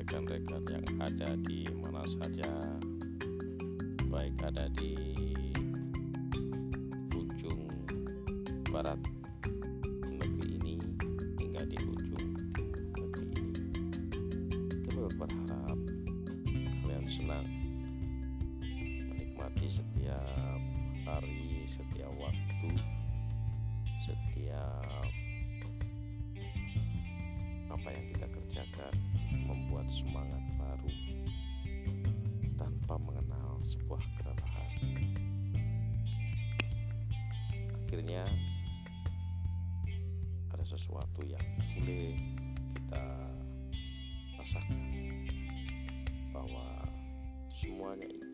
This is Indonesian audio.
rekan-rekan yang ada di mana saja. Baik ada di ujung barat negeri ini hingga di ujung negeri ini. Kami berharap kalian senang menikmati setiap hari setiap waktu setiap apa yang kita kerjakan membuat semangat baru tanpa mengenal sebuah kelelahan. Akhirnya ada sesuatu yang boleh kita rasakan bahwa semuanya itu